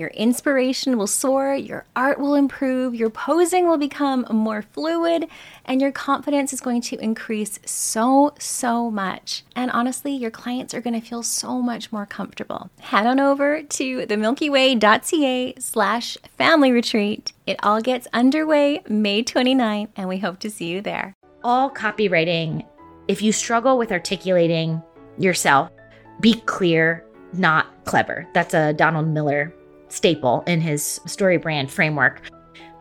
Your inspiration will soar, your art will improve, your posing will become more fluid, and your confidence is going to increase so, so much. And honestly, your clients are going to feel so much more comfortable. Head on over to themilkyway.ca slash family retreat. It all gets underway May 29th, and we hope to see you there. All copywriting, if you struggle with articulating yourself, be clear, not clever. That's a Donald Miller staple in his story brand framework.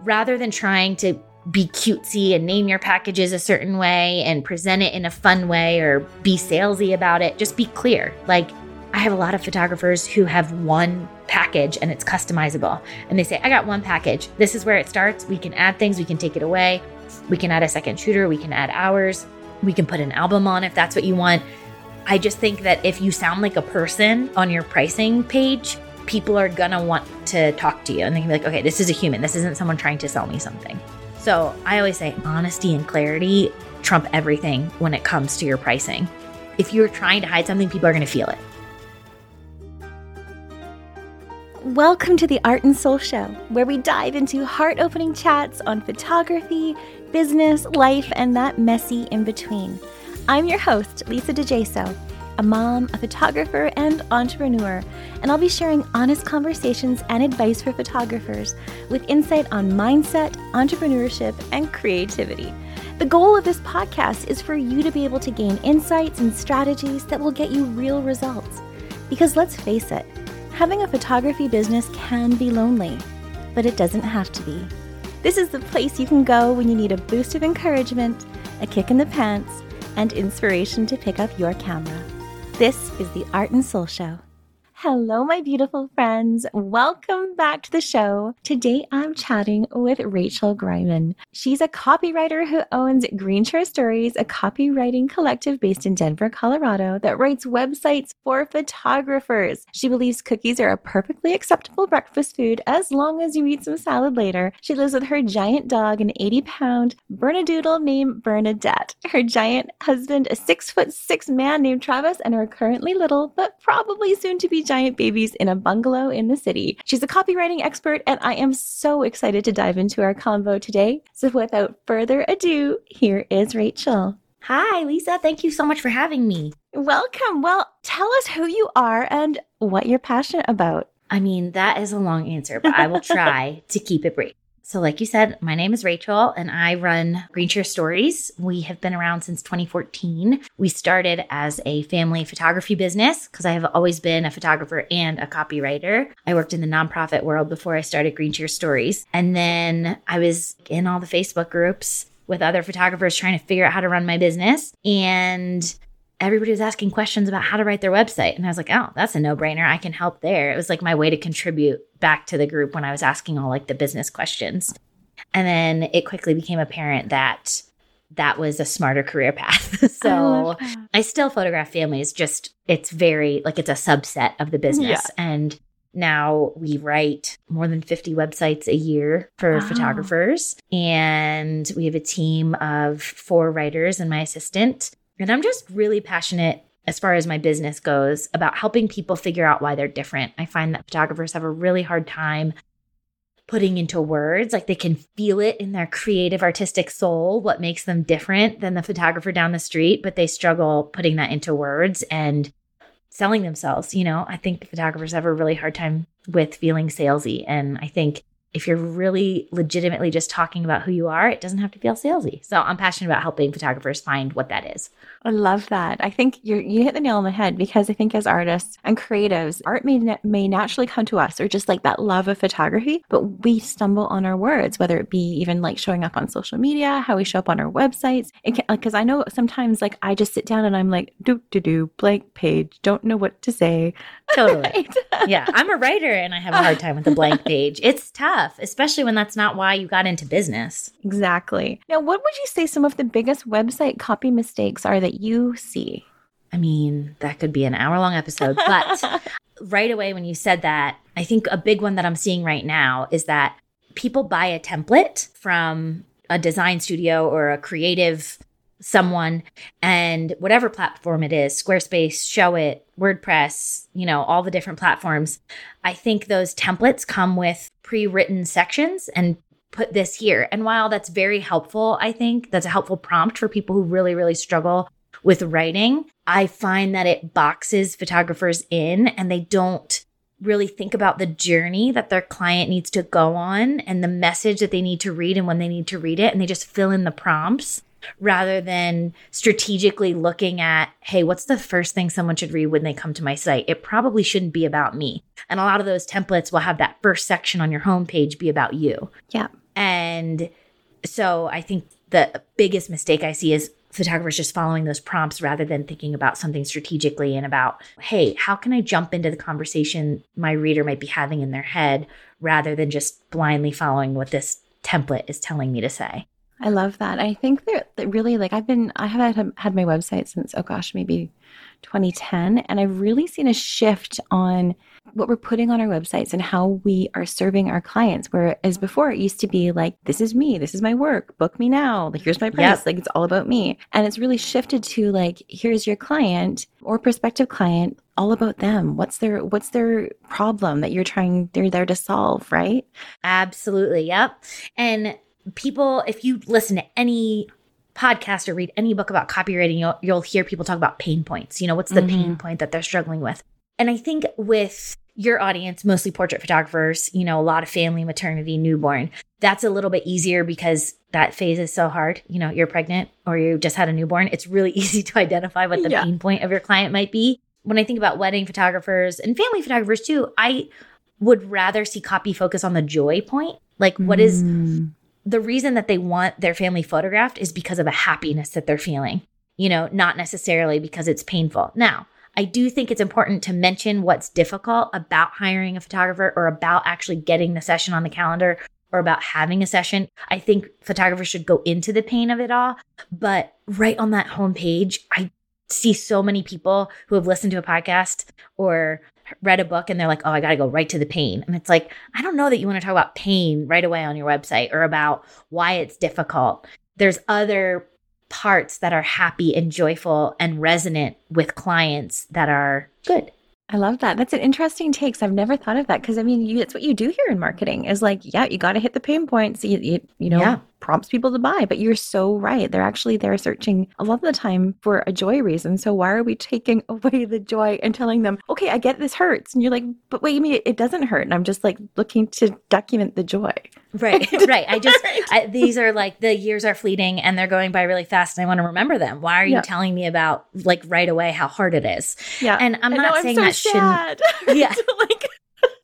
Rather than trying to be cutesy and name your packages a certain way and present it in a fun way or be salesy about it, just be clear. Like, I have a lot of photographers who have one package and it's customizable. And they say, I got one package. This is where it starts. We can add things, we can take it away. We can add a second shooter, we can add hours, we can put an album on if that's what you want. I just think that if you sound like a person on your pricing page, people are gonna want to talk to you and they can be like, okay, this is a human. This isn't someone trying to sell me something. So I always say honesty and clarity trump everything when it comes to your pricing. If you're trying to hide something, people are gonna feel it. Welcome to the Art and Soul Show, where we dive into heart opening chats on photography, business, life, and that messy in between. I'm your host, Lisa DiGeso a mom, a photographer, and entrepreneur, and I'll be sharing honest conversations and advice for photographers with insight on mindset, entrepreneurship, and creativity. The goal of this podcast is for you to be able to gain insights and strategies that will get you real results. Because let's face it, having a photography business can be lonely, but it doesn't have to be. This is the place you can go when you need a boost of encouragement, a kick in the pants, and inspiration to pick up your camera. This is the Art and Soul Show. Hello, my beautiful friends. Welcome back to the show. Today I'm chatting with Rachel Greiman. She's a copywriter who owns Green Chair Stories, a copywriting collective based in Denver, Colorado that writes websites for photographers. She believes cookies are a perfectly acceptable breakfast food as long as you eat some salad later. She lives with her giant dog, an 80 pound Bernedoodle named Bernadette, her giant husband, a six foot six man named Travis, and her currently little but probably soon to be giant babies in a bungalow in the city. She's a copywriting expert, and I am so excited to dive into our convo today. So, without further ado, here is Rachel. Hi, Lisa. Thank you so much for having me. Welcome. Well, tell us who you are and what you're passionate about. I mean, that is a long answer, but I will try to keep it brief. So, like you said, my name is Rachel and I run Green Chair Stories. We have been around since 2014. We started as a family photography business because I have always been a photographer and a copywriter. I worked in the nonprofit world before I started Green Chair Stories. And then I was in all the Facebook groups with other photographers trying to figure out how to run my business. And everybody was asking questions about how to write their website. And I was like, oh, that's a no brainer. I can help there. It was like my way to contribute back to the group when I was asking all like the business questions. And then it quickly became apparent that that was a smarter career path. so I, I, still photograph families, just it's very like it's a subset of the business. Yeah. And now we write more than 50 websites a year for wow. photographers. And we have a team of four writers and my assistant. And I'm just really passionate as far as my business goes about helping people figure out why they're different. I find that photographers have a really hard time putting into words. Like they can feel it in their creative artistic soul, what makes them different than the photographer down the street, but they struggle putting that into words and selling themselves. You know, I think photographers have a really hard time with feeling salesy. And I think if you're really legitimately just talking about who you are, it doesn't have to feel salesy. So I'm passionate about helping photographers find what that is. I love that. I think you you hit the nail on the head because I think as artists and creatives, art may may naturally come to us or just like that love of photography, but we stumble on our words, whether it be even like showing up on social media, how we show up on our websites. Because I know sometimes like I just sit down and I'm like do do do blank page, don't know what to say. Totally. Right? yeah, I'm a writer and I have a hard time with a blank page. It's tough, especially when that's not why you got into business. Exactly. Now, what would you say some of the biggest website copy mistakes are that you see? I mean, that could be an hour long episode, but right away when you said that, I think a big one that I'm seeing right now is that people buy a template from a design studio or a creative someone and whatever platform it is squarespace Showit wordpress you know all the different platforms i think those templates come with pre-written sections and put this here. And while that's very helpful i think that's a helpful prompt for people who really really struggle with writing i find that it boxes photographers in and they don't really think about the journey that their client needs to go on and the message that they need to read and when they need to read it. And they just fill in the prompts rather than strategically looking at, hey, what's the first thing someone should read when they come to my site? It probably shouldn't be about me. And a lot of those templates will have that first section on your homepage be about you. Yeah. And so I think the biggest mistake I see is photographers just following those prompts rather than thinking about something strategically and about, hey, how can I jump into the conversation my reader might be having in their head rather than just blindly following what this template is telling me to say. I love that. I think that, that really like I've been I have had, had my website since oh gosh maybe 2010 and I've really seen a shift on what we're putting on our websites and how we are serving our clients whereas before it used to be like this is me this is my work book me now like here's my price yep. like it's all about me and it's really shifted to like here's your client or prospective client all about them what's their what's their problem that you're trying they're there to solve right absolutely yep and people, if you listen to any podcast or read any book about copywriting, you'll, you'll hear people talk about pain points. You know, what's the mm-hmm. pain point that they're struggling with? And I think with your audience, mostly portrait photographers, you know, a lot of family, maternity, newborn, that's a little bit easier because that phase is so hard. You know, you're pregnant or you just had a newborn. It's really easy to identify what the yeah. pain point of your client might be. When I think about wedding photographers and family photographers too, I would rather see copy focus on the joy point. Like, what is mm the reason that they want their family photographed is because of a happiness that they're feeling, you know, not necessarily because it's painful. Now, I do think it's important to mention what's difficult about hiring a photographer or about actually getting the session on the calendar or about having a session. I think photographers should go into the pain of it all. But right on that homepage, I see so many people who have listened to a podcast or read a book and they're like, oh, I got to go right to the pain. And it's like, I don't know that you want to talk about pain right away on your website or about why it's difficult. There's other parts that are happy and joyful and resonant with clients that are good. I love that. That's an interesting take. So I've never thought of that because I mean, you, it's what you do here in marketing is like, yeah, you got to hit the pain points. You, you, you know, yeah. Prompts people to buy. But you're so right. They're actually they're searching a lot of the time for a joy reason. So why are we taking away the joy and telling them, okay, I get this hurts, and you're like, but wait, you mean it doesn't hurt? And I'm just like looking to document the joy. Right, right. I just I, these are like the years are fleeting and they're going by really fast, and I want to remember them. Why are you yeah. telling me about like right away how hard it is? Yeah, and I'm not saying so that shouldn't. Yeah, like.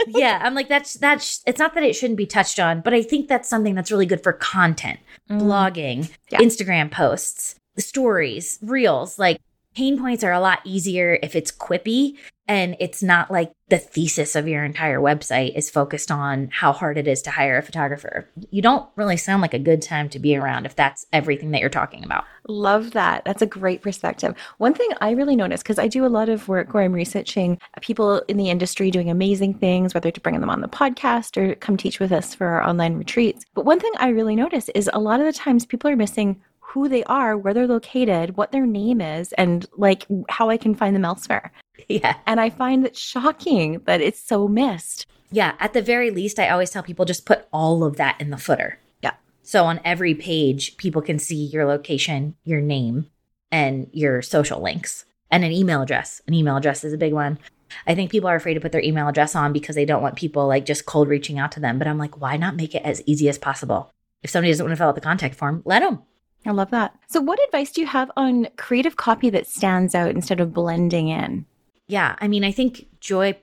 Yeah, I'm like that's that's it's not that it shouldn't be touched on, but I think that's something that's really good for content, mm. blogging, yeah. Instagram posts, stories, reels. Like pain points are a lot easier if it's quippy and it's not like the thesis of your entire website is focused on how hard it is to hire a photographer. You don't really sound like a good time to be around if that's everything that you're talking about. Love that. That's a great perspective. One thing I really notice because I do a lot of work where I'm researching people in the industry doing amazing things, whether to bring them on the podcast or come teach with us for our online retreats. But one thing I really notice is a lot of the times people are missing who they are, where they're located, what their name is, and like how I can find them elsewhere. Yeah. And I find it shocking that it's so missed. Yeah, at the very least, I always tell people just put all of that in the footer. Yeah. So on every page, people can see your location, your name, and your social links, and an email address. An email address is a big one. I think people are afraid to put their email address on because they don't want people like just cold reaching out to them. But I'm like, why not make it as easy as possible? If somebody doesn't want to fill out the contact form, let them. I love that. So, what advice do you have on creative copy that stands out instead of blending in? Yeah. I mean, I think joy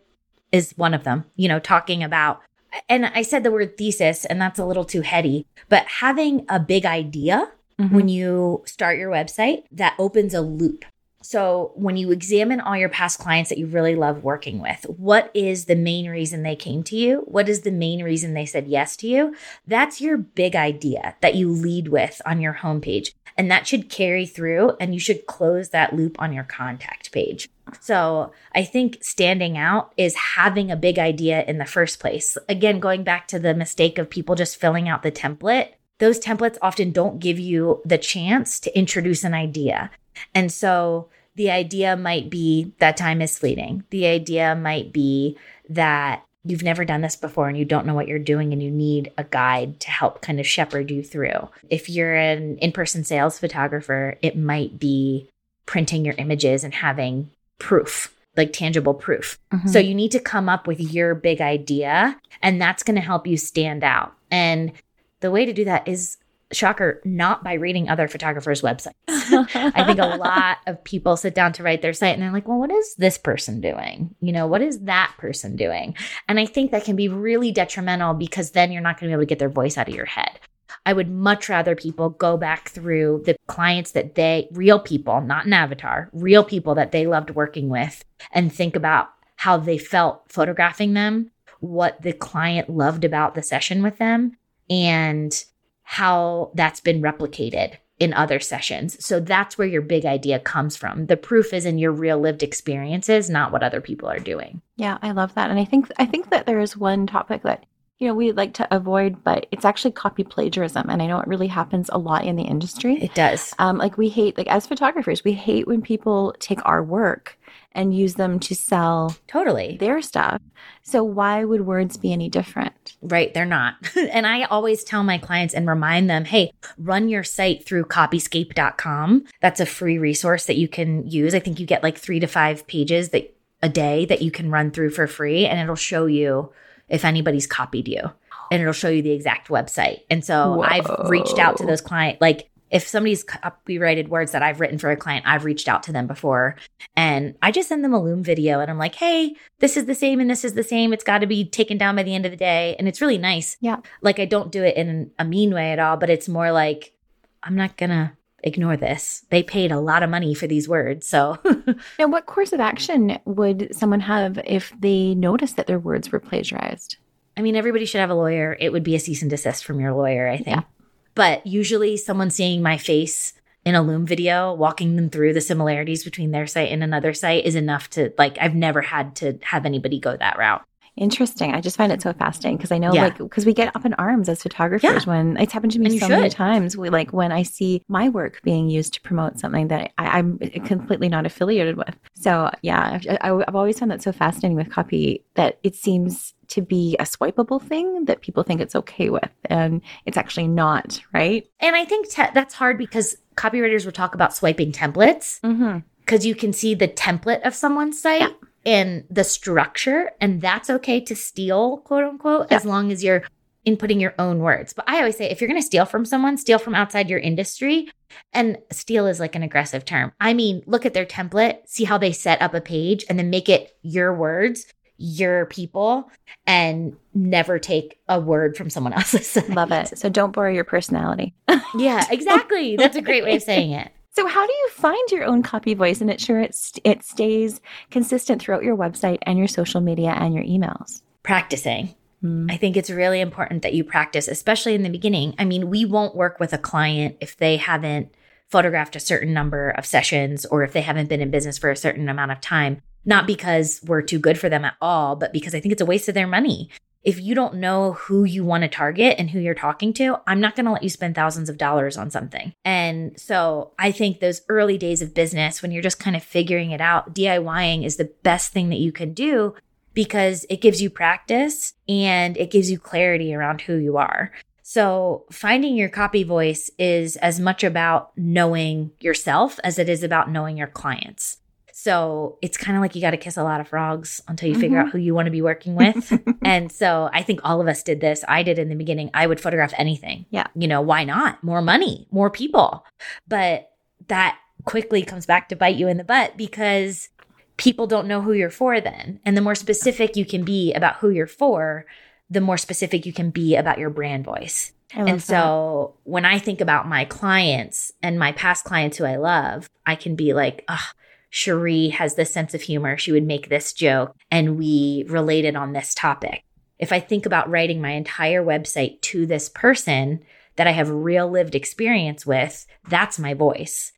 is one of them, you know, talking about, and I said the word thesis, and that's a little too heady, but having a big idea Mhm. when you start your website that opens a loop. So, when you examine all your past clients that you really love working with, what is the main reason they came to you? What is the main reason they said yes to you? That's your big idea that you lead with on your homepage. And that should carry through, and you should close that loop on your contact page. So, I think standing out is having a big idea in the first place. Again, going back to the mistake of people just filling out the template, those templates often don't give you the chance to introduce an idea. And so the idea might be that time is fleeting. The idea might be that you've never done this before and you don't know what you're doing and you need a guide to help kind of shepherd you through. If you're an in person sales photographer, it might be printing your images and having proof, like tangible proof. Mhm. So you need to come up with your big idea, and that's going to help you stand out. And the way to do that is, shocker, not by reading other photographers' websites. I think a lot of people sit down to write their site and they're like, well, what is this person doing? You know, what is that person doing? And I think that can be really detrimental because then you're not going to be able to get their voice out of your head. I would much rather people go back through the clients that they, real people, not an avatar, real people that they loved working with and think about how they felt photographing them, what the client loved about the session with them, and how that's been replicated in other sessions. So that's where your big idea comes from. The proof is in your real lived experiences, not what other people are doing. Yeah, I love that. And I think I think that there is one topic that you know we like to avoid, but it's actually copy plagiarism, and I know it really happens a lot in the industry. It does. Um, like we hate, like as photographers, we hate when people take our work and use them to sell Totally. their stuff. So why would words be any different? Right, they're not. and I always tell my clients and remind them, hey, run your site through copyscape.com. That's a free resource that you can use. I think you get like 3 to 5 pages that a day that you can run through for free and it'll show you if anybody's copied you. And it'll show you the exact website. And so I've reached out to those client like if somebody's copyrighted words that I've written for a client, I've reached out to them before and I just send them a Loom video and I'm like, hey, this is the same and this is the same. It's got to be taken down by the end of the day. And it's really nice. Yeah. Like I don't do it in a mean way at all, but it's more like, I'm not going to ignore this. They paid a lot of money for these words. So Now, what course of action would someone have if they noticed that their words were plagiarized? I mean, everybody should have a lawyer. It would be a cease and desist from your lawyer, I think. Yeah. But usually, someone seeing my face in a Loom video, walking them through the similarities between their site and another site is enough to, like, I've never had to have anybody go that route. Interesting. I just find it so fascinating because I know, Yeah. like, because we get up in arms as photographers when it's happened to me And so many times. We like when I see my work being used to promote something that I, I'm completely not affiliated with. So, yeah, I've, I- I've always found that so fascinating with copy that it seems to be a swipeable thing that people think it's okay with, and it's actually not, right? And I think te- that's hard because copywriters will talk about swiping templates Mm-hmm. because you can see the template of someone's site Yeah. And the structure, and that's okay to steal, quote unquote, Yeah. as long as you're inputting your own words. But I always say if you're going to steal from someone, steal from outside your industry. And steal is like an aggressive term. I mean, look at their template, see how they set up a page, and then make it your words, your people, and never take a word from someone else's. Love it. So don't borrow your personality. Yeah, exactly. That's a great way of saying it. So, how do you find your own copy voice and ensure it, st- it stays consistent throughout your website and your social media and your emails? Practicing. Hmm. I think it's really important that you practice, especially in the beginning. I mean, we won't work with a client if they haven't photographed a certain number of sessions or if they haven't been in business for a certain amount of time. Not because we're too good for them at all, but because I think it's a waste of their money. If you don't know who you want to target and who you're talking to, I'm not going to let you spend thousands of dollars on something. And so I think those early days of business, when you're just kind of figuring it out, DIYing is the best thing that you can do because it gives you practice and it gives you clarity around who you are. So, finding your copy voice is as much about knowing yourself as it is about knowing your clients. So, it's kind of like you got to kiss a lot of frogs until you figure Mhm. out who you want to be working with. and so, I think all of us did this. I did in the beginning. I would photograph anything. Yeah. You know, why not? More money, more people. But that quickly comes back to bite you in the butt because people don't know who you're for then. And the more specific you can be about who you're for, the more specific you can be about your brand voice. And that. so when I think about my clients and my past clients who I love, I can be like, ah, Cherie has this sense of humor. She would make this joke and we related on this topic. If I think about writing my entire website to this person that I have real lived experience with, that's my voice.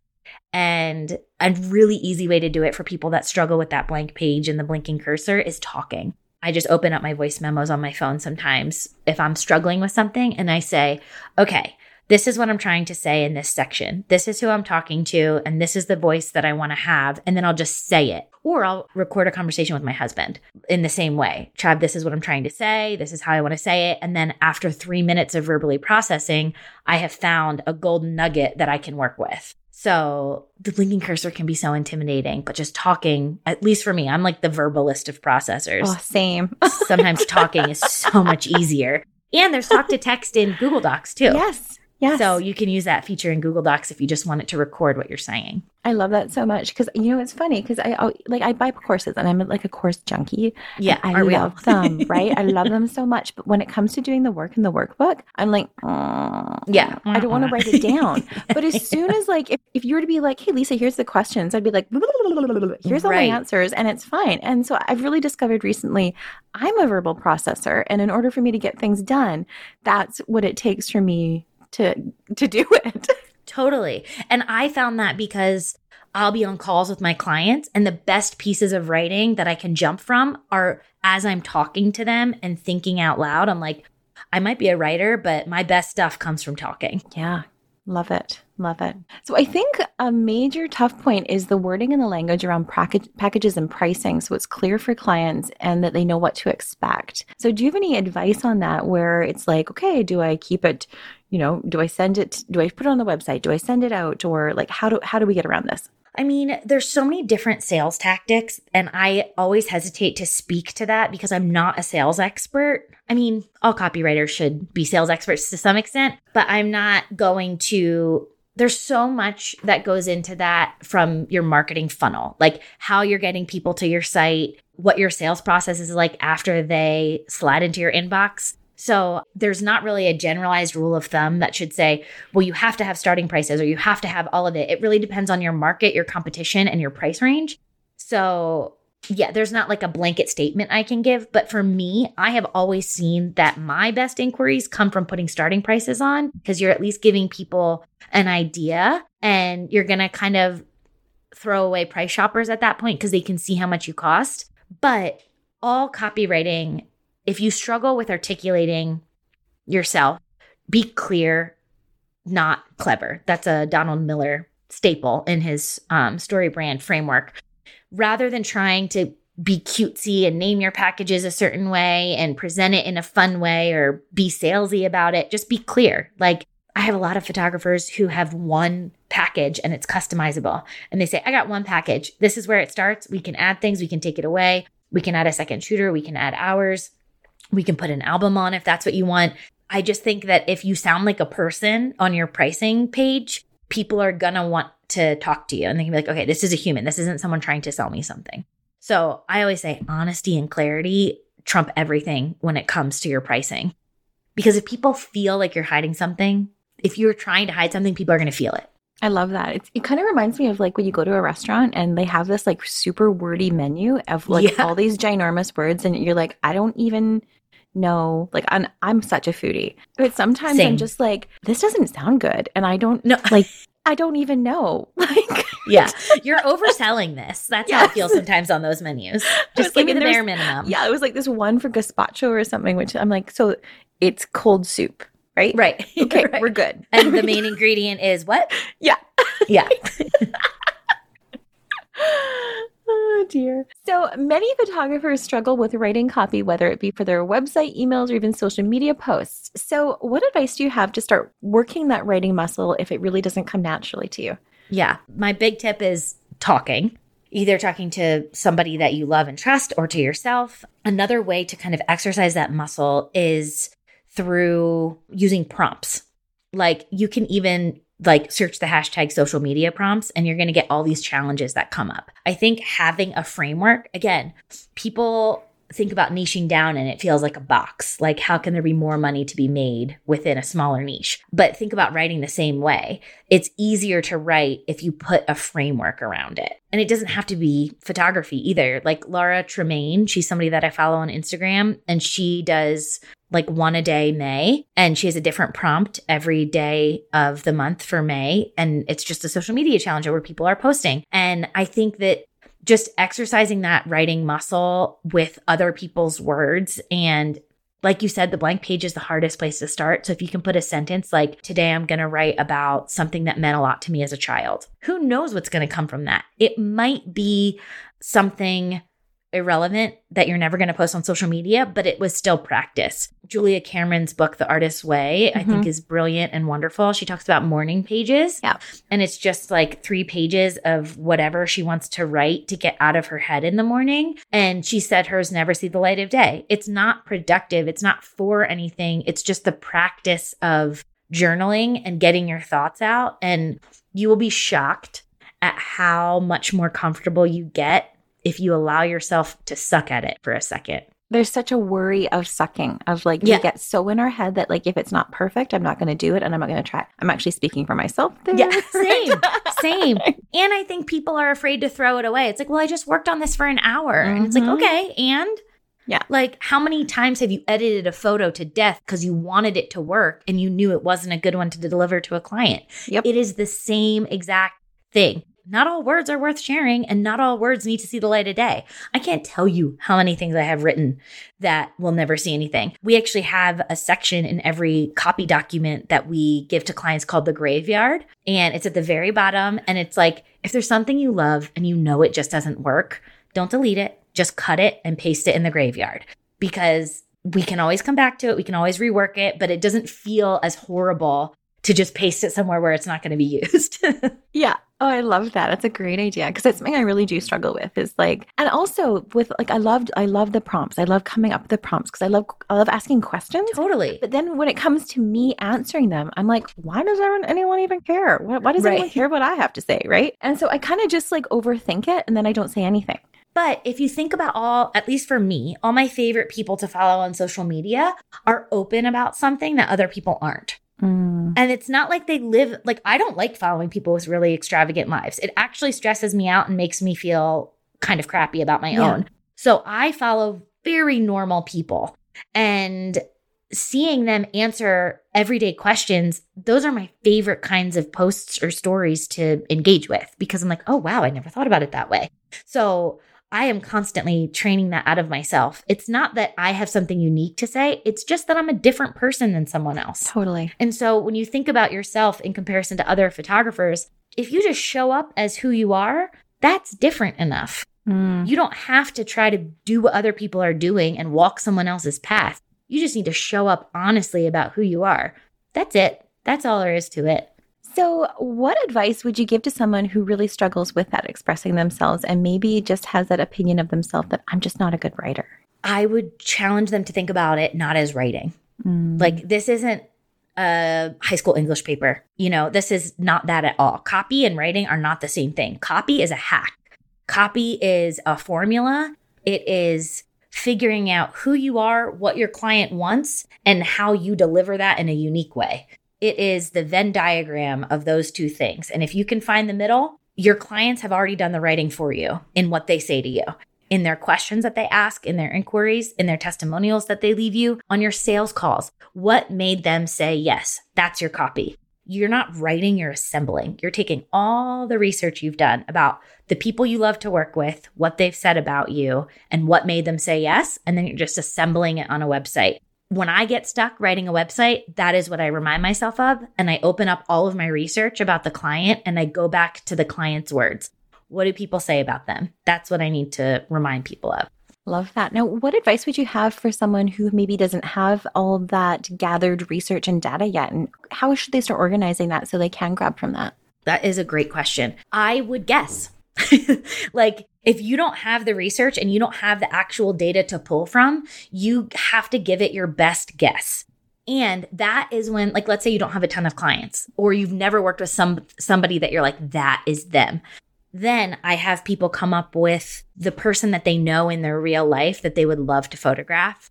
And a really easy way to do it for people that struggle with that blank page and the blinking cursor is talking. I just open up my voice memos on my phone sometimes if I'm struggling with something and I say, okay, this is what I'm trying to say in this section. This is who I'm talking to, and this is the voice that I want to have. And then I'll just say it. Or I'll record a conversation with my husband in the same way. Trav, this is what I'm trying to say. This is how I want to say it. And then after three minutes of verbally processing, I have found a golden nugget that I can work with. So the blinking cursor can be so intimidating, but just talking, at least for me, I'm like the verbalist of processors. oh, same. Sometimes talking is so much easier. And there's talk to text in Google Docs too. yes. Yes. So you can use that feature in Google Docs if you just want it to record what you're saying. I love that so much because you know it's funny because I like I buy courses and I'm like a course junkie. Yeah, I are we love them, right? I love them so much. But when it comes to doing the work in the workbook, I'm like, "Oh, Yeah. I don't want to write it uh-huh. down. But as soon as like if, if you were to be like, hey Lisa, here's the questions, I'd be like, here's all Right. my answers, and it's fine. And so I've really discovered recently I'm a verbal processor, and in order for me to get things done, that's what it takes for me to to do it. Totally. And I found that because I'll be on calls with my clients, and the best pieces of writing that I can jump from are as I'm talking to them and thinking out loud. I'm like, I might be a writer, but my best stuff comes from talking. Yeah, love it. Love it. So I think a major tough point is the wording and the language around package, packages and pricing so it's clear for clients and that they know what to expect. So do you have any advice on that where it's like, okay, do I keep it, you know, do I send it do I put it on the website? Do I send it out or like how do how do we get around this? I mean, there's so many different sales tactics, and I always hesitate to speak to that because I'm not a sales expert. I mean, all copywriters should be sales experts to some extent, but I'm not going to. There's so much that goes into that from your marketing funnel, like how you're getting people to your site, what your sales process is like after they slide into your inbox. So there's not really a generalized rule of thumb that should say, well, you have to have starting prices or you have to have all of it. It really depends on your market, your competition, and your price range. So, yeah, there's not like a blanket statement I can give. But for me, I have always seen that my best inquiries come from putting starting prices on because you're at least giving people an idea and you're going to kind of throw away price shoppers at that point because they can see how much you cost. But all copywriting, if you struggle with articulating yourself, be clear, not clever. That's a Donald Miller staple in his um, story brand framework. Rather than trying to be cutesy and name your packages a certain way and present it in a fun way or be salesy about it, just be clear. Like, I have a lot of photographers who have one package and it's customizable. And they say, I got one package. This is where it starts. We can add things, we can take it away. We can add a second shooter, we can add hours. We can put an album on if that's what you want. I just think that if you sound like a person on your pricing page, people are gonna want to talk to you and they can be like, okay, this is a human. This isn't someone trying to sell me something. So I always say honesty and clarity trump everything when it comes to your pricing. Because if people feel like you're hiding something, if you're trying to hide something, people are gonna feel it. I love that. It's, it kind of reminds me of like when you go to a restaurant and they have this like super wordy menu of like Yeah. all these ginormous words, and you're like, I don't even know. Like, I'm I'm such a foodie, but sometimes Same. I'm just like, this doesn't sound good, and I don't know. like. I don't even know. Like, Yeah. You're overselling this. That's how I feel sometimes on those menus. Just like, give me and the bare minimum. yeah, it was like this one for gazpacho or something, which I'm like, so it's cold soup, right? Right. Okay, Right. we're good. and the main ingredient is what? Yeah. Yeah. Oh dear. So many photographers struggle with writing copy, whether it be for their website, emails, or even social media posts. So, what advice do you have to start working that writing muscle if it really doesn't come naturally to you? Yeah. My big tip is talking, either talking to somebody that you love and trust or to yourself. Another way to kind of exercise that muscle is through using prompts. Like you can even like search the hashtag social media prompts and you're going to get all these challenges that come up. I think having a framework, again, people think about niching down and it feels like a box. Like, how can there be more money to be made within a smaller niche? But think about writing the same way. It's easier to write if you put a framework around it. And it doesn't have to be photography either. Like Laura Tremaine, she's somebody that I follow on Instagram and she does like one a day May and she has a different prompt every day of the month for May and it's just a social media challenge where people are posting. And I think that just exercising that writing muscle with other people's words and like you said, the blank page is the hardest place to start. So if you can put a sentence like, today I'm going to write about something that meant a lot to me as a child, who knows what's going to come from that? It might be something irrelevant that you're never going to post on social media, but it was still practice. Julia Cameron's book, The Artist's Way, mm-hmm. I think mm-hmm. is brilliant and wonderful. She talks about morning pages. Yeah. And it's just like three pages of whatever she wants to write to get out of her head in the morning. And she said hers never see the light of day. It's not productive, it's not for anything. It's just the practice of journaling and getting your thoughts out. And you will be shocked at how much more comfortable you get if you allow yourself to suck at it for a second. There's such a worry of sucking, of like, yeah. we get so in our head that, like, if it's not perfect, I'm not going to do it and I'm not going to try. I'm actually speaking for myself there. Yeah, same, same. And I think people are afraid to throw it away. It's like, well, I just worked on this for an hour. Mm-hmm. And it's like, mm-hmm. okay. And yeah. Like, how many times have you edited a photo to death because you wanted it to work and you knew it wasn't a good one to deliver to a client? Yep. It is the same exact thing not all words are worth sharing and not all words need to see the light of day. I can't tell you how many things I have written that will never see anything. We actually have a section in every copy document that we give to clients called the graveyard. And it's at the very bottom. And it's like, if there's something you love and you know it just doesn't work, don't delete it. Just cut it and paste it in the graveyard because we can always come back to it. We can always rework it, but it doesn't feel as horrible to just paste it somewhere where it's not going to be used. yeah. Oh, I love that. That's a great idea because it's something I really do struggle with. Is like, and also with like, I loved, I love the prompts. I love coming up with the prompts because I love, I love asking questions. Totally. But then when it comes to me answering them, I'm like, why does anyone even care? Why, why does right. anyone care what I have to say? Right. And so I kind of just like overthink it, and then I don't say anything. But if you think about all, at least for me, all my favorite people to follow on social media are open about something that other people aren't. Mm. And it's not like they live, like, I don't like following people with really extravagant lives. It actually stresses me out and makes me feel kind of crappy about my yeah. own. So I follow very normal people and seeing them answer everyday questions, those are my favorite kinds of posts or stories to engage with because I'm like, oh, wow, I never thought about it that way. So I am constantly training that out of myself. It's not that I have something unique to say, it's just that I'm a different person than someone else. Totally. And so when you think about yourself in comparison to other photographers, if you just show up as who you are, that's different enough. Mm. You don't have to try to do what other people are doing and walk someone else's path. You just need to show up honestly about who you are. That's it. That's all there is to it. So, what advice would you give to someone who really struggles with that expressing themselves and maybe just has that opinion of themselves that I'm just not a good writer? I would challenge them to think about it not as writing. Mm. Like, this isn't a high school English paper. You know, this is not that at all. Copy and writing are not the same thing. Copy is a hack, copy is a formula. It is figuring out who you are, what your client wants, and how you deliver that in a unique way. It is the Venn diagram of those two things. And if you can find the middle, your clients have already done the writing for you in what they say to you, in their questions that they ask, in their inquiries, in their testimonials that they leave you, on your sales calls. What made them say yes? That's your copy. You're not writing, you're assembling. You're taking all the research you've done about the people you love to work with, what they've said about you, and what made them say yes. And then you're just assembling it on a website when I get stuck writing a website, that is what I remind myself of. And I open up all of my research about the client and I go back to the client's words. what do people say about them? That's what I need to remind people of. Love that. Now, what advice would you have for someone who maybe doesn't have all that gathered research and data yet? And how should they start organizing that so they can grab from that? That is a great question. I would guess. like, if you don't have the research and you don't have the actual data to pull from, you have to give it your best guess. And that is when, like, let's say you don't have a ton of clients or you've never worked with some somebody that you're like, that is them. Then I have people come up with the person that they know in their real life that they would love to photograph.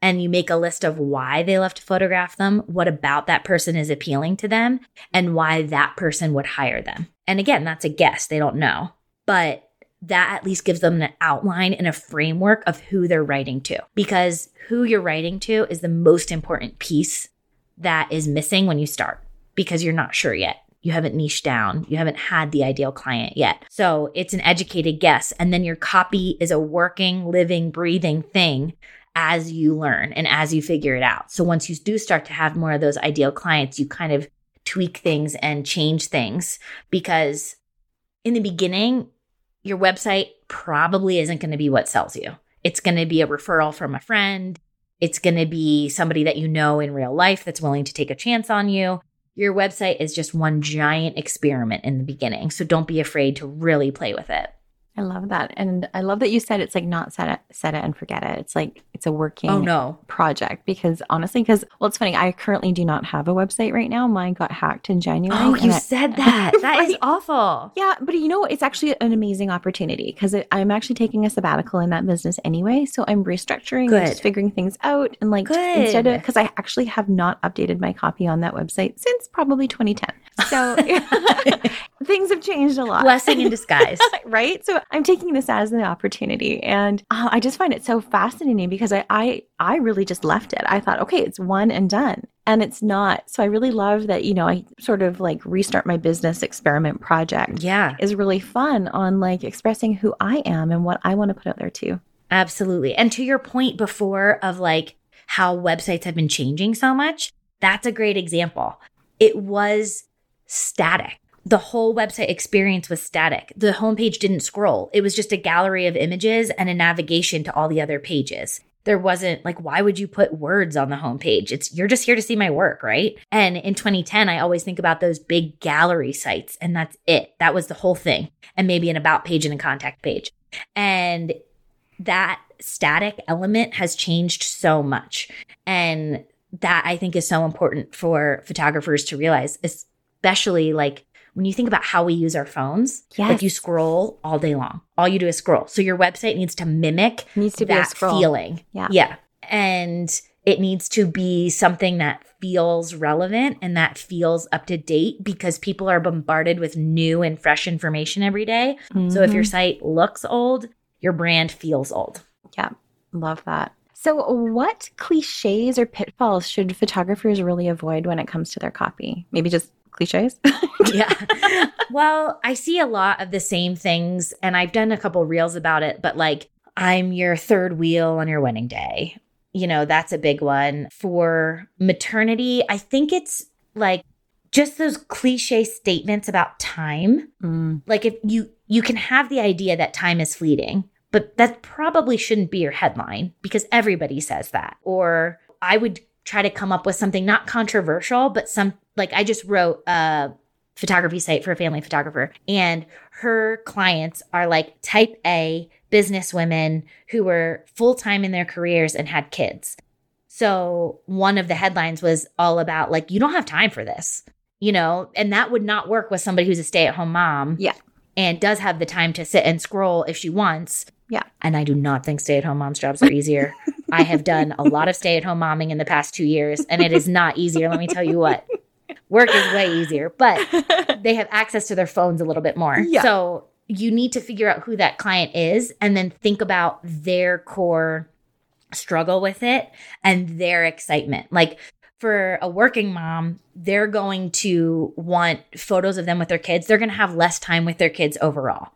And you make a list of why they love to photograph them, what about that person is appealing to them, and why that person would hire them. And again, that's a guess. They don't know. But that at least gives them an outline and a framework of who they're writing to. Because who you're writing to is the most important piece that is missing when you start because you're not sure yet. You haven't niched down. You haven't had the ideal client yet. So it's an educated guess. And then your copy is a working, living, breathing thing as you learn and as you figure it out. So once you do start to have more of those ideal clients, you kind of tweak things and change things because in the beginning, your website probably isn't going to be what sells you. It's going to be a referral from a friend. It's going to be somebody that you know in real life that's willing to take a chance on you. Your website is just one giant experiment in the beginning. So don't be afraid to really play with it. I love that. And I love that you said it's like not set it, set it and forget it. It's like it's a working oh, no. project because honestly, because well, it's funny. I currently do not have a website right now. Mine got hacked in January. Oh, you I, said that. That right? is awful. Yeah, but you know, it's actually an amazing opportunity because I'm actually taking a sabbatical in that business anyway. So I'm restructuring Good. just figuring things out. And like Good. instead of because I actually have not updated my copy on that website since probably 2010. So things have changed a lot. Blessing in disguise. right? So I'm taking this as an opportunity. And uh, I just find it so fascinating because I, I, I really just left it. I thought, okay, it's one and done. And it's not. So I really love that, you know, I sort of like restart my business experiment project. Yeah. Is really fun on like expressing who I am and what I want to put out there too. Absolutely. And to your point before of like how websites have been changing so much, that's a great example. It was static. The whole website experience was static. The homepage didn't scroll. It was just a gallery of images and a navigation to all the other pages. There wasn't like, why would you put words on the homepage? It's you're just here to see my work, right? And in 2010, I always think about those big gallery sites, and that's it. That was the whole thing. And maybe an about page and a contact page. And that static element has changed so much. And that I think is so important for photographers to realize, especially like when you think about how we use our phones, yes. like you scroll all day long. All you do is scroll. So your website needs to mimic needs to that feeling. Yeah. Yeah. And it needs to be something that feels relevant and that feels up to date because people are bombarded with new and fresh information every day. Mm-hmm. So if your mm-hmm. site looks old, your brand feels old. Yeah. Love that. So, what cliches or pitfalls should photographers really avoid when it comes to their copy? Maybe just cliches. yeah. Well, I see a lot of the same things, and I've done a couple reels about it, but like, I'm your third wheel on your wedding day. You know, that's a big one. For maternity, I think it's like just those cliche statements about time. Mm. Like if you you can have the idea that time is fleeting, but that probably shouldn't be your headline because everybody says that. Or I would try to come up with something not controversial, but some like I just wrote a photography site for a family photographer, and her clients are like type A business women who were full time in their careers and had kids. So one of the headlines was all about like, you don't have time for this, you know, and that would not work with somebody who's a stay at home mom. Yeah. And does have the time to sit and scroll if she wants. Yeah. And I do not think stay at home moms' jobs are easier. I have done a lot of stay at home momming in the past two years, and it is not easier. Let me tell you what. Work is way easier, but they have access to their phones a little bit more. Yeah. So you need to figure out who that client is and then think about their core struggle with it and their excitement. Like for a working mom, they're going to want photos of them with their kids. They're going to have less time with their kids overall.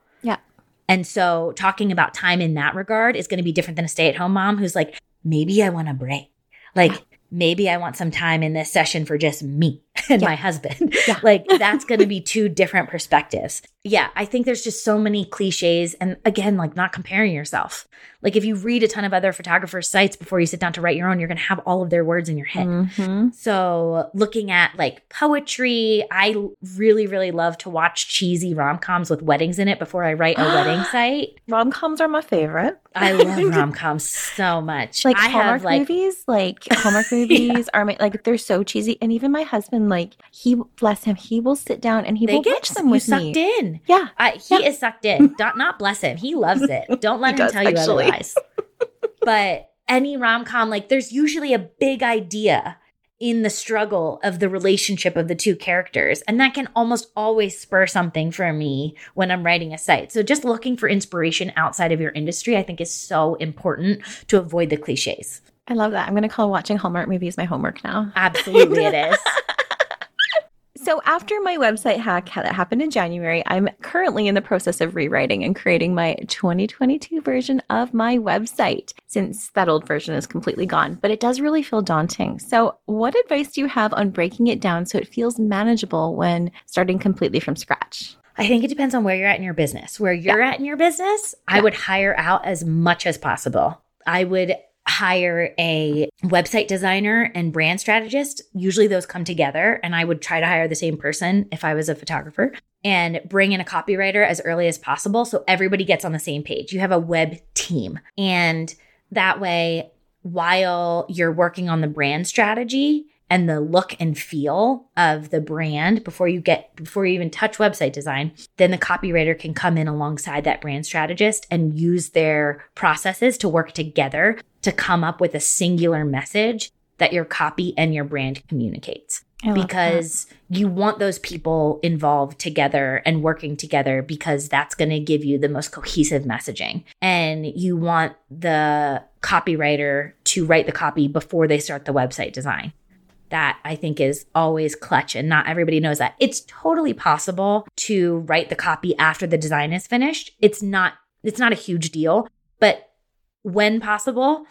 And so talking about time in that regard is going to be different than a stay at home mom who's like, maybe I want a break. Like, ah. maybe I want some time in this session for just me. and Yeah. my husband. Yeah. like that's going to be two different perspectives. Yeah, I think there's just so many cliches and again like not comparing yourself. Like if you read a ton of other photographers sites before you sit down to write your own, you're going to have all of their words in your head. Mhm. So, looking at like poetry, I really, really love to watch cheesy rom coms with weddings in it before I write a wedding site. Rom coms are my favorite. I love rom coms so much. like I Hallmark have like movies, like Hallmark movies are my, like they're so cheesy. And even my husband, like he bless him, he will sit down and he they will get watch them you with sucked me. in. Yeah, I, he Yeah. is sucked in. Don't, not bless him. He loves it. Don't let him does, tell you actually. otherwise. but any rom com, like there's usually a big idea in the struggle of the relationship of the two characters. And that can almost always spur something for me when I'm writing a site. So just looking for inspiration outside of your industry, I think is so important to avoid the cliches. I love that. I'm gonna call watching Hallmark movies my homework now. Absolutely, it is. So after my website hack that happened in January, I'm currently in the process of rewriting and creating my 2022 version of my website since that old version is completely gone, but it does really feel daunting. So what advice do you have on breaking it down so it feels manageable when starting completely from scratch? I think it depends on where you're at in your business. Where you're at in your business, I would hire out as much as possible. I would hire a website designer and brand strategist. Usually those come together, and I would try to hire the same person if I was a photographer and bring in a copywriter as early as possible so everybody gets on the same page. You have a web team, and that way, while you're working on the brand strategy, and the look and feel of the brand before you get before you even touch website design then the copywriter can come in alongside that brand strategist and use their processes to work together to come up with a singular message that your copy and your brand communicates love that. because you want those people involved together and working together because that's going to give you the most cohesive messaging. And you want the copywriter to write the copy before they start the website design. That I think is always clutch, and not everybody knows that. It's totally possible to write the copy after the design is finished. It's not it's not a huge deal, but when possible,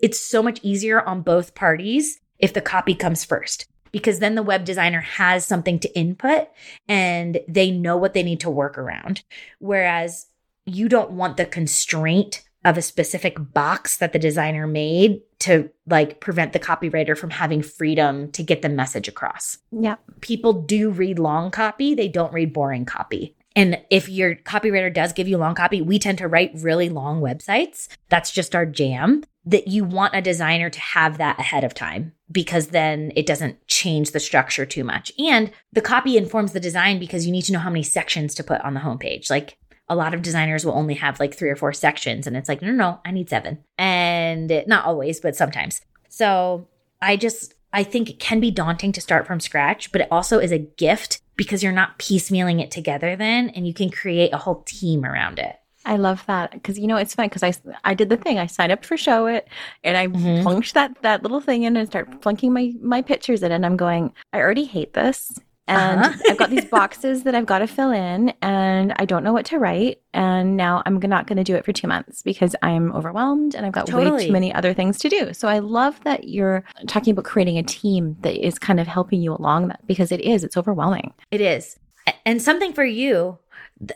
it's so much easier on both parties if the copy comes first because then the web designer has something to input and they know what they need to work around. Whereas you don't want the constraint of a specific box that the designer made to like prevent the copywriter from having freedom to get the message across. yeah. People do read long copy, they don't read boring copy. And if your copywriter does give you long copy, we tend to write really long websites. That's just our jam. That you want a designer to have that ahead of time because then it doesn't change the structure too much. And the copy informs the design because you need to know how many sections to put on the homepage. Like a lot of designers will only have like three or four sections, and it's like, no, no, no, I need seven. And not always, but sometimes. So I just, I think it can be daunting to start from scratch, but it also is a gift because you're not piecemealing it together then, and you can create a whole team around it. I love that because you know it's fun because I I did the thing I signed up for Showit and I Mhm. flunked that that little thing in and start flunking my my pictures in and I'm going I already hate this and Uh-huh. I've got these boxes that I've got to fill in and I don't know what to write and now I'm not going to do it for two months because I'm overwhelmed and I've got way too many other things to do. So I love that you're talking about creating a team that is kind of helping you along that because it is it's overwhelming. It is. And something for you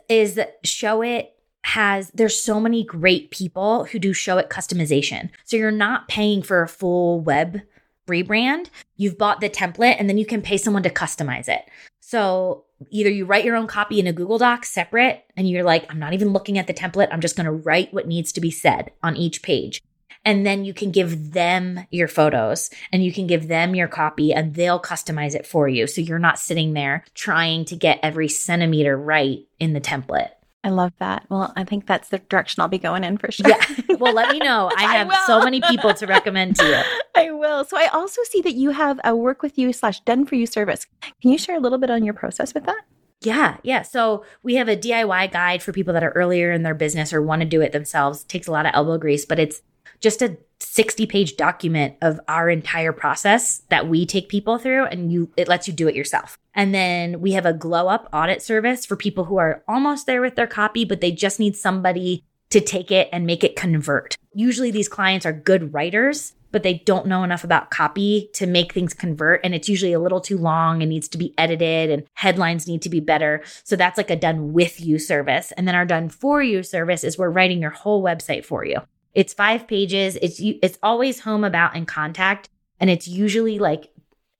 is that Showit has, there's so many great people who do Showit customization. So you're not paying for a full web rebrand. You've bought the template and then you can pay someone to customize it. So either you write your own copy in a Google Doc separate and you're like, I'm not even looking at the template. I'm just going to write what needs to be said on each page. And then you can give them your photos and you can give them your copy and they'll customize it for you. So you're not sitting there trying to get every centimeter right in the template. I love that. Well, I think that's the direction I'll be going in for sure. Yeah. Well, let me know. I I have will. so many people to recommend to you. I will. So I also see that you have a work with you slash done for you service. Can you share a little bit on your process with that? Yeah, yeah. So we have a DIY guide for people that are earlier in their business or want to do it themselves. It takes a lot of elbow grease, but it's just a 60 page document of our entire process that we take people through and you it lets you do it yourself. And then we have a glow up audit service for people who are almost there with their copy but they just need somebody to take it and make it convert. Usually these clients are good writers but they don't know enough about copy to make things convert. And it's usually a little too long and needs to be edited and headlines need to be better. So that's like a done with you service. And then our done for you service is we're writing your whole website for you. It's five pages. It's it's always home about and contact. And it's usually like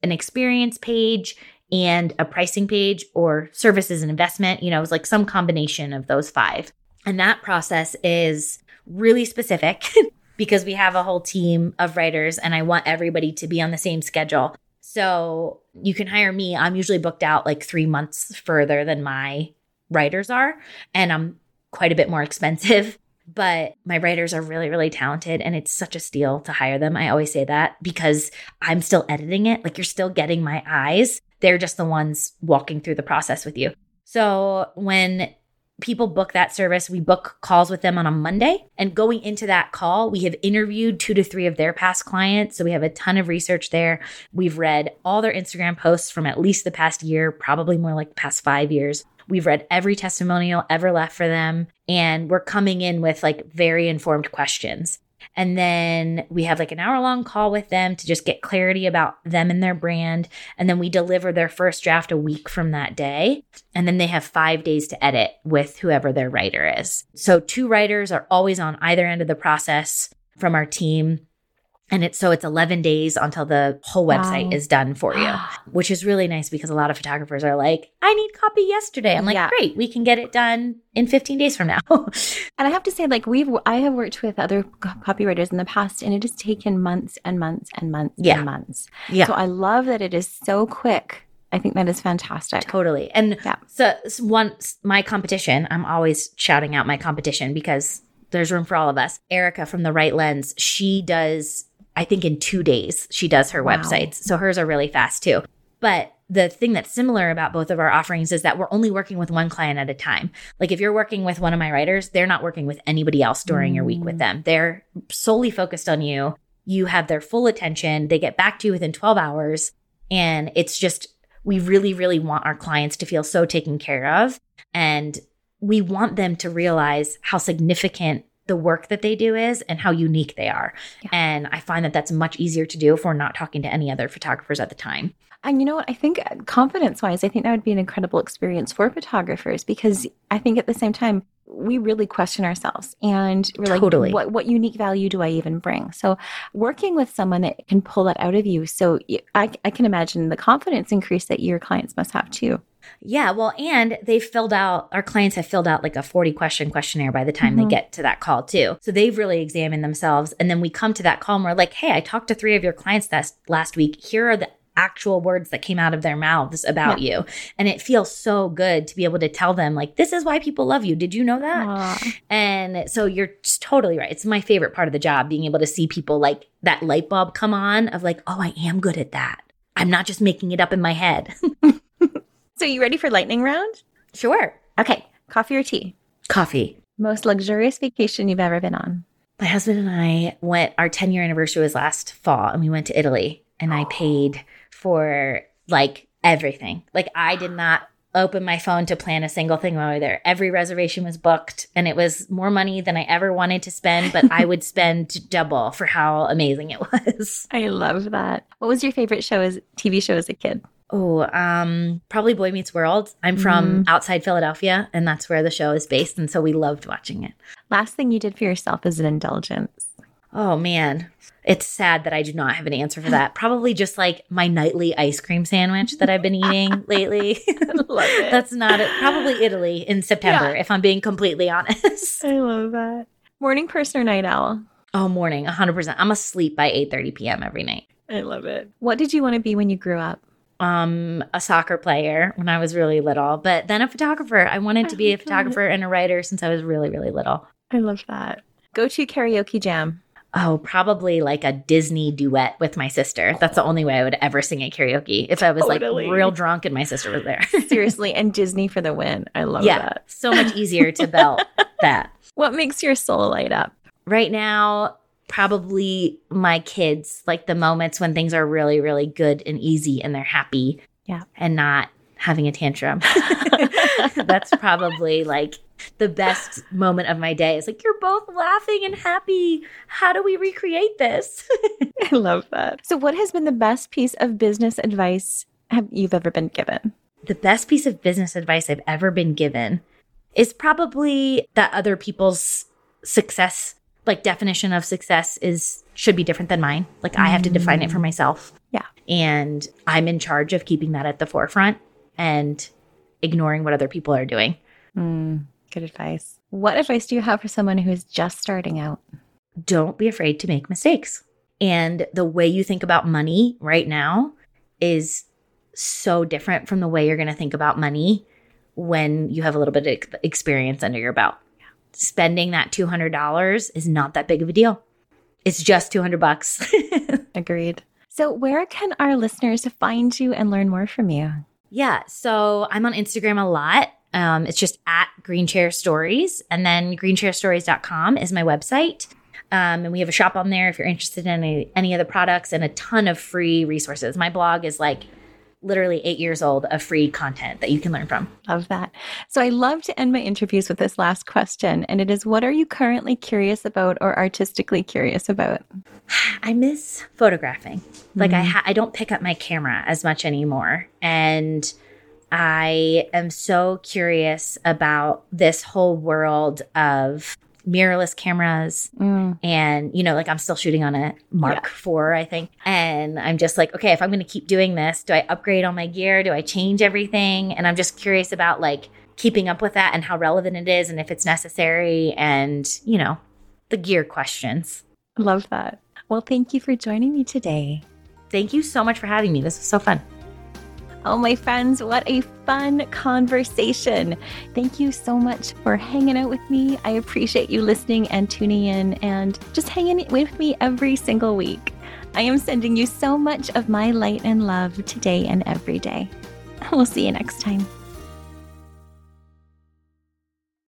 an experience page and a pricing page or services and investment. You know, it's like some combination of those five. And that process is really specific because we have a whole team of writers and I want everybody to be on the same schedule. So you can hire me. I'm usually booked out like three months further than my writers are, and I'm quite a bit more expensive. But my writers are really, really talented, and it's such a steal to hire them. I always say that because I'm still editing it. Like you're still getting my eyes. They're just the ones walking through the process with you. So when people book that service. We book calls with them on a Monday. And going into that call, we have interviewed two to three of their past clients. So we have a ton of research there. We've read all their Instagram posts from at least the past year, probably more like the past five years. We've read every testimonial ever left for them. And we're coming in with like very informed questions. And then we have like an hour long call with them to just get clarity about them and their brand. And then we deliver their first draft a week from that day. And then they have five days to edit with whoever their writer is. So two writers are always on either end of the process from our team and it's so it's 11 days until the whole website wow. is done for you which is really nice because a lot of photographers are like i need copy yesterday i'm like yeah. great we can get it done in 15 days from now and i have to say like we've i have worked with other copywriters in the past and it has taken months and months and months yeah. and months yeah so i love that it is so quick I think that is fantastic. Totally. And yeah. so, so once my competition, I'm always shouting out my competition because there's room for all of us. Erica from the Right Lens, she does I think in two days she does her wow. websites. So hers are really fast too. But the thing that's similar about both of our offerings is that we're only working with one client at a time. Like if you're working with one of my writers, they're not working with anybody else during mm. your week with mm. them. They're solely focused on you. You have their full attention. They get back to you within 12 hours. And it's just, we really, really want our clients to feel so taken care of. And we want them to realize how significant the work that they do is and how unique they are. Yeah. And I find that that's much easier to do if we're not talking to any other photographers at the time. And you know what? I think uh, confidence wise, I think that would be an incredible experience for photographers because I think at the same time, we really question ourselves and we're like, totally. what, what unique value do I even bring? So, working with someone that can pull that out of you. So, I, I can imagine the confidence increase that your clients must have too. Yeah, well, and they've filled out, our clients have filled out like a 40 question questionnaire by the time mm-hmm. they get to that call, too. So they've really examined themselves. And then we come to that call and we're like, hey, I talked to three of your clients that last week. Here are the actual words that came out of their mouths about yeah. you. And it feels so good to be able to tell them, like, this is why people love you. Did you know that? Aww. And so you're totally right. It's my favorite part of the job, being able to see people like that light bulb come on of like, oh, I am good at that. I'm not just making it up in my head. So, you ready for lightning round? Sure. Okay. Coffee or tea? Coffee. Most luxurious vacation you've ever been on? My husband and I went, our 10 year anniversary was last fall, and we went to Italy, and I paid for like everything. Like, I did not open my phone to plan a single thing while we were there. Every reservation was booked, and it was more money than I ever wanted to spend, but I would spend double for how amazing it was. I love that. What was your favorite show as TV show as a kid? Oh, um, probably Boy Meets World. I'm from mm. outside Philadelphia, and that's where the show is based, and so we loved watching it. Last thing you did for yourself is an indulgence. Oh man, it's sad that I do not have an answer for that. Probably just like my nightly ice cream sandwich that I've been eating lately. love it. That's not it. Probably Italy in September, yeah. if I'm being completely honest. I love that. Morning person or night owl? Oh, morning, 100%. I'm asleep by 8:30 p.m. every night. I love it. What did you want to be when you grew up? Um a soccer player when I was really little, but then a photographer. I wanted to be a photographer and a writer since I was really really little. I love that. Go to karaoke jam. Oh, probably like a Disney duet with my sister. That's the only way I would ever sing at karaoke if I was totally. like real drunk and my sister was there. Seriously, and Disney for the win. I love yeah, that. So much easier to belt that. What makes your soul light up? Right now, probably my kids, like the moments when things are really, really good and easy and they're happy. Yeah. And not having a tantrum. That's probably like the best moment of my day. It's like, you're both laughing and happy. How do we recreate this? I love that. So, what has been the best piece of business advice have you've ever been given? The best piece of business advice I've ever been given is probably that other people's success, like definition of success is should be different than mine. Like I have to define it for myself. Yeah. And I'm in charge of keeping that at the forefront and ignoring what other people are doing. Mm, good advice. What advice do you have for someone who is just starting out? Don't be afraid to make mistakes. And the way you think about money right now is so different from the way you're going to think about money when you have a little bit of experience under your belt. Spending that $200 is not that big of a deal. It's just 200 bucks. Agreed. So, where can our listeners find you and learn more from you? Yeah, so I'm on Instagram a lot. Um, it's just at Green Chair Stories. And then greenchairstories.com is my website. Um, and we have a shop on there if you're interested in any, any of the products and a ton of free resources. My blog is like literally eight years old of free content that you can learn from. Love that. So I love to end my interviews with this last question. And it is what are you currently curious about or artistically curious about? I miss photographing. Mm-hmm. Like I ha- I don't pick up my camera as much anymore. And I am so curious about this whole world of mirrorless cameras mm. and you know like i'm still shooting on a mark yeah. 4 i think. And i'm just like okay if i'm going to keep doing this do i upgrade all my gear? Do i change everything? And i'm just curious about like keeping up with that and how relevant it is and if it's necessary and you know the gear questions. Love that. Well thank you for joining me today. Thank you so much for having me. This was so fun Oh, my friends, what a fun conversation. Thank you so much for hanging out with me. I appreciate you listening and tuning in and just hanging with me every single week. I am sending you so much of my light and love today and every day. We'll see you next time.